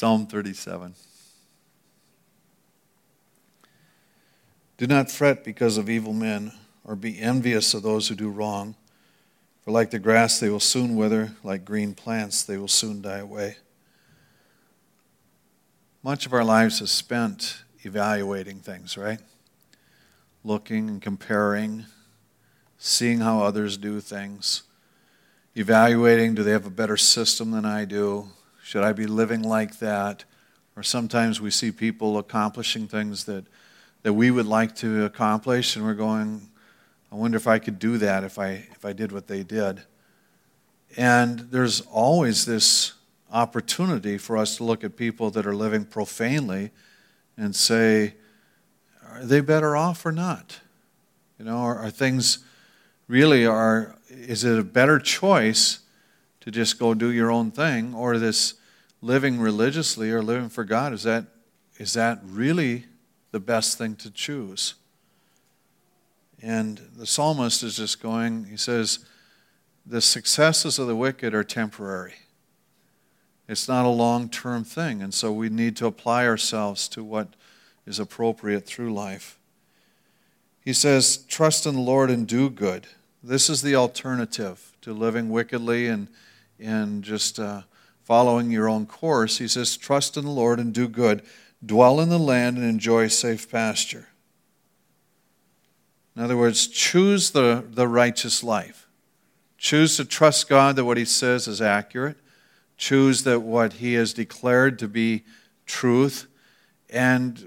Psalm 37. Do not fret because of evil men, or be envious of those who do wrong. For like the grass, they will soon wither, like green plants, they will soon die away. Much of our lives is spent evaluating things, right? Looking and comparing, seeing how others do things, evaluating do they have a better system than I do? Should I be living like that? Or sometimes we see people accomplishing things that, that we would like to accomplish, and we're going, I wonder if I could do that if I, if I did what they did. And there's always this opportunity for us to look at people that are living profanely and say, are they better off or not? You know, are, are things really are, is it a better choice to just go do your own thing or this living religiously or living for God? Is that, is that really the best thing to choose? And the psalmist is just going, he says, the successes of the wicked are temporary. It's not a long term thing. And so we need to apply ourselves to what is appropriate through life. He says, Trust in the Lord and do good. This is the alternative to living wickedly and, and just uh, following your own course. He says, Trust in the Lord and do good. Dwell in the land and enjoy safe pasture. In other words, choose the, the righteous life. Choose to trust God that what He says is accurate. Choose that what He has declared to be truth. And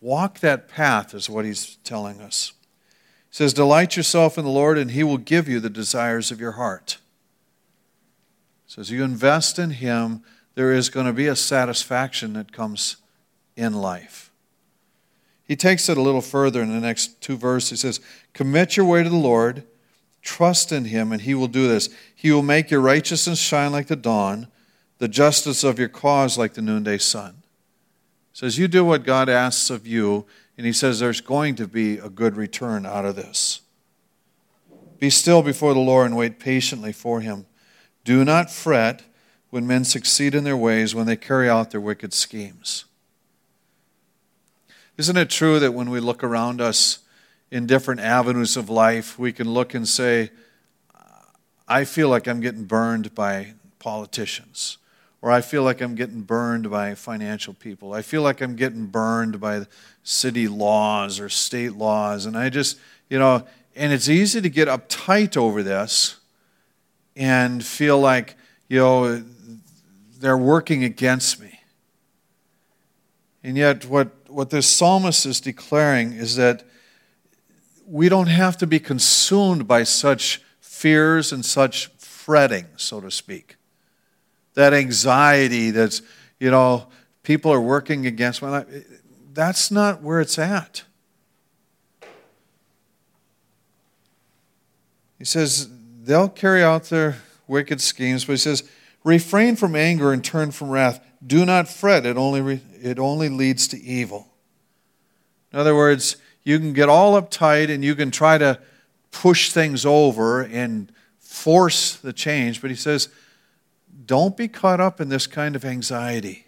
walk that path, is what He's telling us. He says, Delight yourself in the Lord, and He will give you the desires of your heart. So as you invest in Him, there is going to be a satisfaction that comes in life. He takes it a little further in the next two verses. He says, Commit your way to the Lord, trust in him, and he will do this. He will make your righteousness shine like the dawn, the justice of your cause like the noonday sun. He says, You do what God asks of you, and he says there's going to be a good return out of this. Be still before the Lord and wait patiently for him. Do not fret when men succeed in their ways, when they carry out their wicked schemes. Isn't it true that when we look around us in different avenues of life, we can look and say, I feel like I'm getting burned by politicians, or I feel like I'm getting burned by financial people, I feel like I'm getting burned by city laws or state laws, and I just, you know, and it's easy to get uptight over this and feel like, you know, they're working against me. And yet, what what this psalmist is declaring is that we don't have to be consumed by such fears and such fretting, so to speak. That anxiety that's, you know, people are working against my life. That's not where it's at. He says, they'll carry out their wicked schemes, but he says, refrain from anger and turn from wrath. Do not fret, it only, it only leads to evil. In other words, you can get all uptight and you can try to push things over and force the change, but he says, don't be caught up in this kind of anxiety.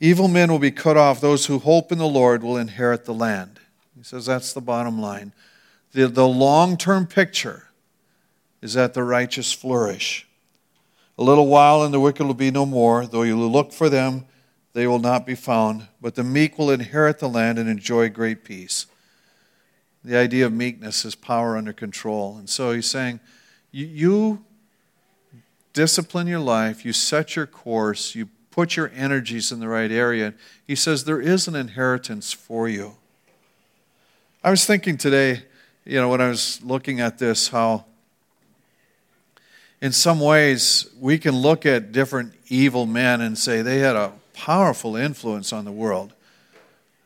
Evil men will be cut off. Those who hope in the Lord will inherit the land. He says that's the bottom line. The, the long term picture is that the righteous flourish. A little while and the wicked will be no more, though you look for them, they will not be found, but the meek will inherit the land and enjoy great peace. The idea of meekness is power under control. And so he's saying, you discipline your life, you set your course, you put your energies in the right area. He says there is an inheritance for you. I was thinking today, you know, when I was looking at this, how in some ways we can look at different evil men and say they had a powerful influence on the world.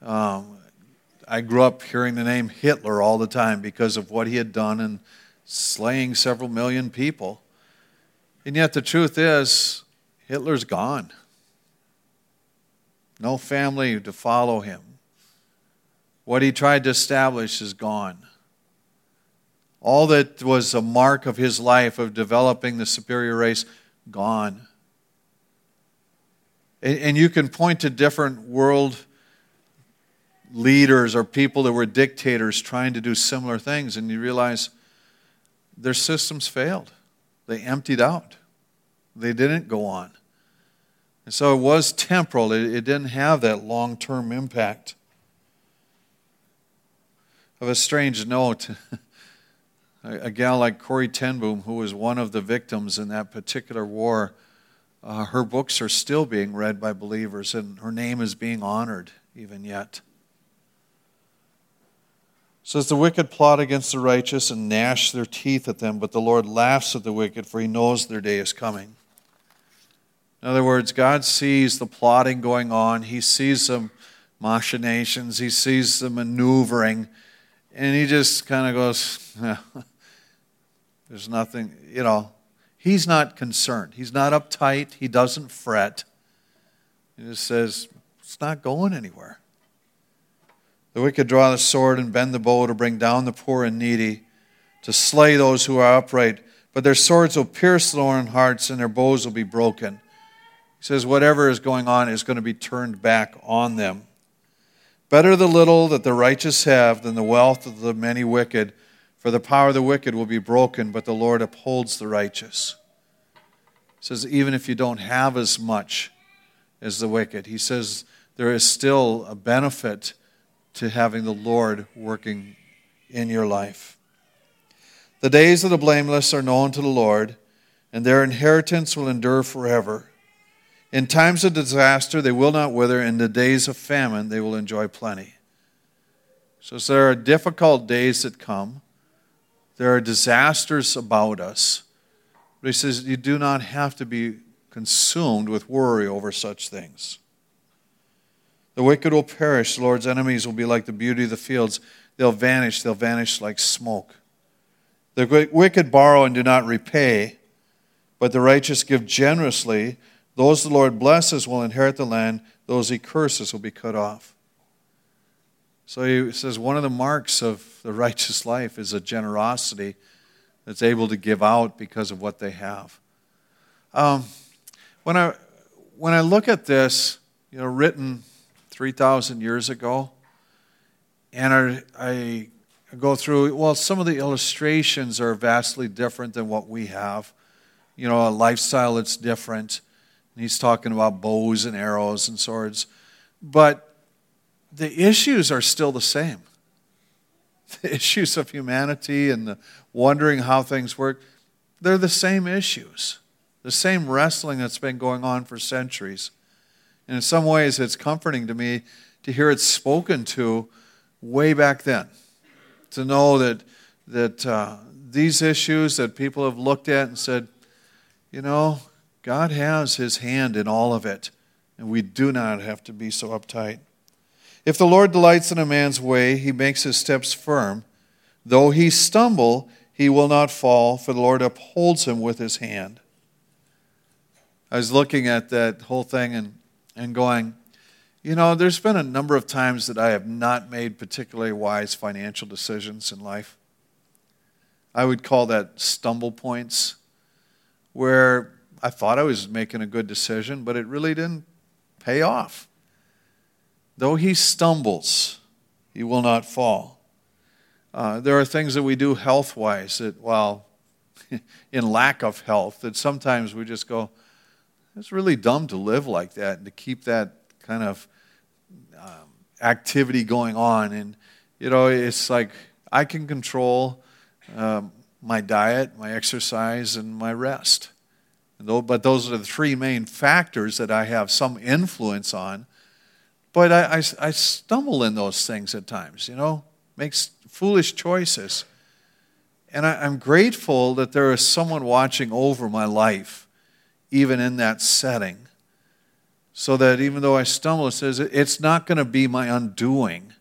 Um, I grew up hearing the name Hitler all the time because of what he had done in slaying several million people. And yet the truth is, Hitler's gone. No family to follow him. What he tried to establish is gone. All that was a mark of his life of developing the superior race, gone. And, and you can point to different world leaders or people that were dictators trying to do similar things, and you realize their systems failed. They emptied out, they didn't go on. And so it was temporal, it, it didn't have that long term impact. Of a strange note, a gal like Corrie ten Boom, who was one of the victims in that particular war, uh, her books are still being read by believers, and her name is being honored even yet. Says the wicked plot against the righteous and gnash their teeth at them, but the Lord laughs at the wicked, for he knows their day is coming. In other words, God sees the plotting going on, he sees the machinations, he sees the maneuvering, and he just kind of goes, There's nothing, you know, he's not concerned. He's not uptight, he doesn't fret. He just says, It's not going anywhere. The wicked draw the sword and bend the bow to bring down the poor and needy, to slay those who are upright. But their swords will pierce their own hearts, and their bows will be broken. He says, whatever is going on is going to be turned back on them. Better the little that the righteous have than the wealth of the many wicked, for the power of the wicked will be broken, but the Lord upholds the righteous. He says, even if you don't have as much as the wicked, he says there is still a benefit to having the Lord working in your life. The days of the blameless are known to the Lord, and their inheritance will endure forever. In times of disaster, they will not wither. In the days of famine, they will enjoy plenty. So, as there are difficult days that come, there are disasters about us. But he says you do not have to be consumed with worry over such things. The wicked will perish. The Lord's enemies will be like the beauty of the fields. They'll vanish. They'll vanish like smoke. The wicked borrow and do not repay, but the righteous give generously. Those the Lord blesses will inherit the land. Those he curses will be cut off. So he says one of the marks of the righteous life is a generosity that's able to give out because of what they have. Um, when I when I look at this, you know, written 3,000 years ago. And I, I go through, well, some of the illustrations are vastly different than what we have. You know, a lifestyle that's different. And he's talking about bows and arrows and swords. But the issues are still the same. The issues of humanity and the wondering how things work, they're the same issues. The same wrestling that's been going on for centuries. And in some ways, it's comforting to me to hear it spoken to way back then. To know that, that uh, these issues that people have looked at and said, you know, God has his hand in all of it, and we do not have to be so uptight. If the Lord delights in a man's way, he makes his steps firm. Though he stumble, he will not fall, for the Lord upholds him with his hand. I was looking at that whole thing and and going, you know, there's been a number of times that I have not made particularly wise financial decisions in life. I would call that stumble points, where I thought I was making a good decision, but it really didn't pay off. Though he stumbles, he will not fall. Uh, there are things that we do health wise that, while in lack of health, that sometimes we just go, it's really dumb to live like that and to keep that kind of um, activity going on. And, you know, it's like I can control um, my diet, my exercise, and my rest. But those are the three main factors that I have some influence on. But I, I, I stumble in those things at times, you know, makes foolish choices. And I, I'm grateful that there is someone watching over my life even in that setting. So that even though I stumble, it says it's not going to be my undoing.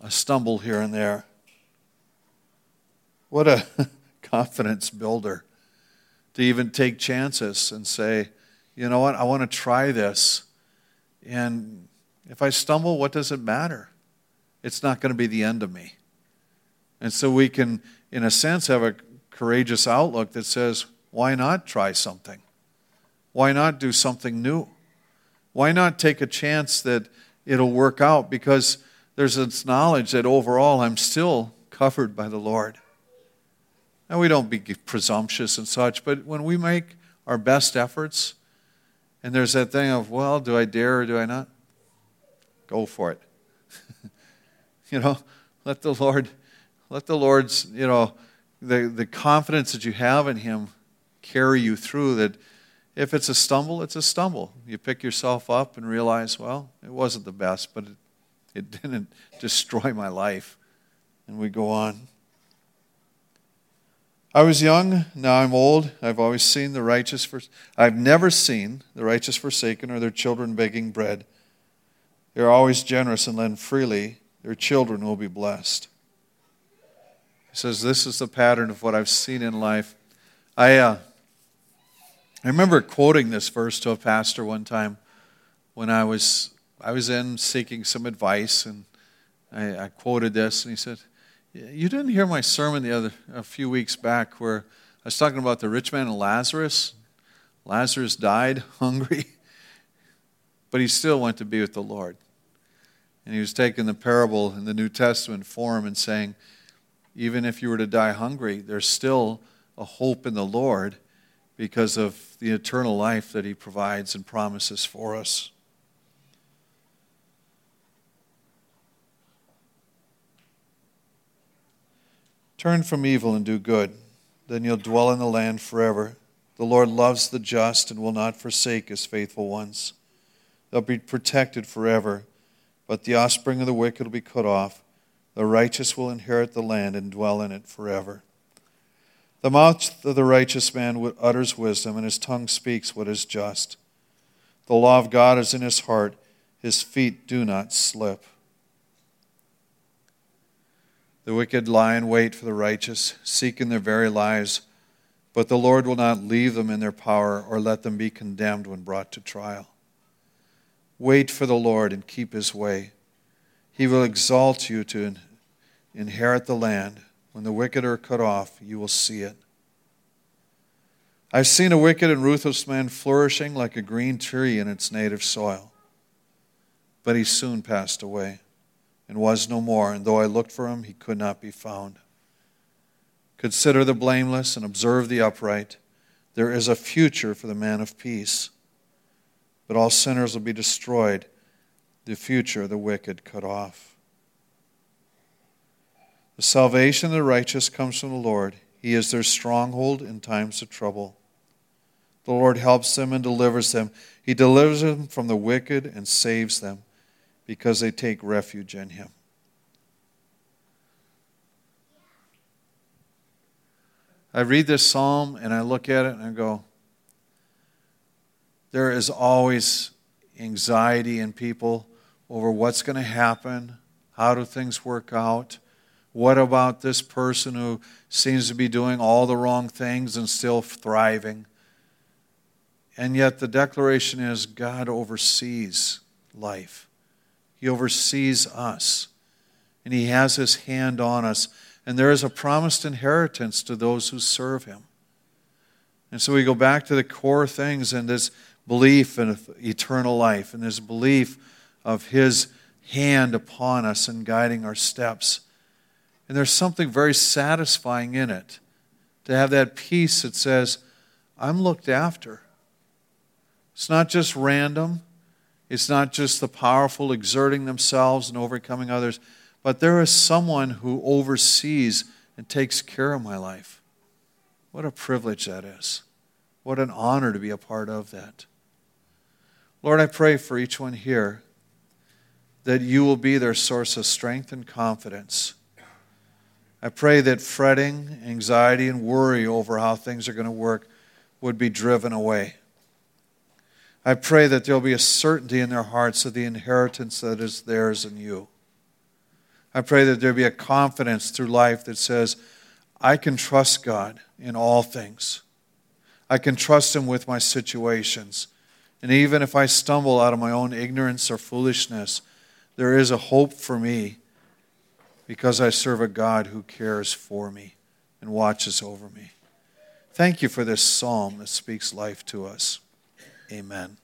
I stumble here and there. What a confidence builder to even take chances and say, you know what, I want to try this. And if I stumble, what does it matter? It's not going to be the end of me. And so we can, in a sense, have a courageous outlook that says, why not try something? Why not do something new? Why not take a chance that it'll work out? Because there's this knowledge that overall I'm still covered by the Lord. And we don't be presumptuous and such, but when we make our best efforts, and there's that thing of, well, do I dare or do I not? Go for it. you know, let the Lord, let the Lord's, you know, the, the confidence that you have in Him carry you through that if it's a stumble, it's a stumble. You pick yourself up and realize, well, it wasn't the best, but it, it didn't destroy my life. And we go on. I was young, now I'm old. I've always seen the righteous for I've never seen the righteous forsaken or their children begging bread. They're always generous and lend freely. Their children will be blessed. He says, This is the pattern of what I've seen in life. I, uh, I remember quoting this verse to a pastor one time when I was, I was in seeking some advice, and I, I quoted this, and he said, You didn't hear my sermon the other, a few weeks back where I was talking about the rich man and Lazarus. Lazarus died hungry, but he still went to be with the Lord. And he was taking the parable in the New Testament form and saying, even if you were to die hungry, there's still a hope in the Lord because of the eternal life that He provides and promises for us. Turn from evil and do good, then you'll dwell in the land forever. The Lord loves the just and will not forsake his faithful ones. They'll be protected forever, but the offspring of the wicked will be cut off. The righteous will inherit the land and dwell in it forever. The mouth of the righteous man utters wisdom, and his tongue speaks what is just. The law of God is in his heart, his feet do not slip. The wicked lie in wait for the righteous, seeking their very lives, but the Lord will not leave them in their power or let them be condemned when brought to trial. Wait for the Lord and keep his way he will exalt you to inherit the land. When the wicked are cut off, you will see it. I've seen a wicked and ruthless man flourishing like a green tree in its native soil. But he soon passed away and was no more, and though I looked for him, he could not be found. Consider the blameless and observe the upright. There is a future for the man of peace. But all sinners will be destroyed the future of the wicked cut off. The salvation of the righteous comes from the Lord. He is their stronghold in times of trouble. The Lord helps them and delivers them. He delivers them from the wicked and saves them because they take refuge in Him. I read this psalm and I look at it and I go, there is always anxiety in people over what's going to happen, how do things work out, what about this person who seems to be doing all the wrong things and still thriving. And yet the declaration is God oversees life. He oversees us. And He has His hand on us. And there is a promised inheritance to those who serve Him. And so we go back to the core things and this belief in eternal life and this belief of His hand upon us and guiding our steps. And there's something very satisfying in it to have that peace that says, I'm looked after. It's not just random, it's not just the powerful exerting themselves and overcoming others, but there is someone who oversees and takes care of my life. What a privilege that is. What an honor to be a part of that. Lord, I pray for each one here that you will be their source of strength and confidence. I pray that fretting, anxiety, and worry over how things are going to work would be driven away. I pray that there'll be a certainty in their hearts of the inheritance that is theirs in you. I pray that there be a confidence through life that says, I can trust God in all things. I can trust Him with my situations. And even if I stumble out of my own ignorance or foolishness, there is a hope for me because I serve a God who cares for me and watches over me. Thank you for this psalm that speaks life to us. Amen.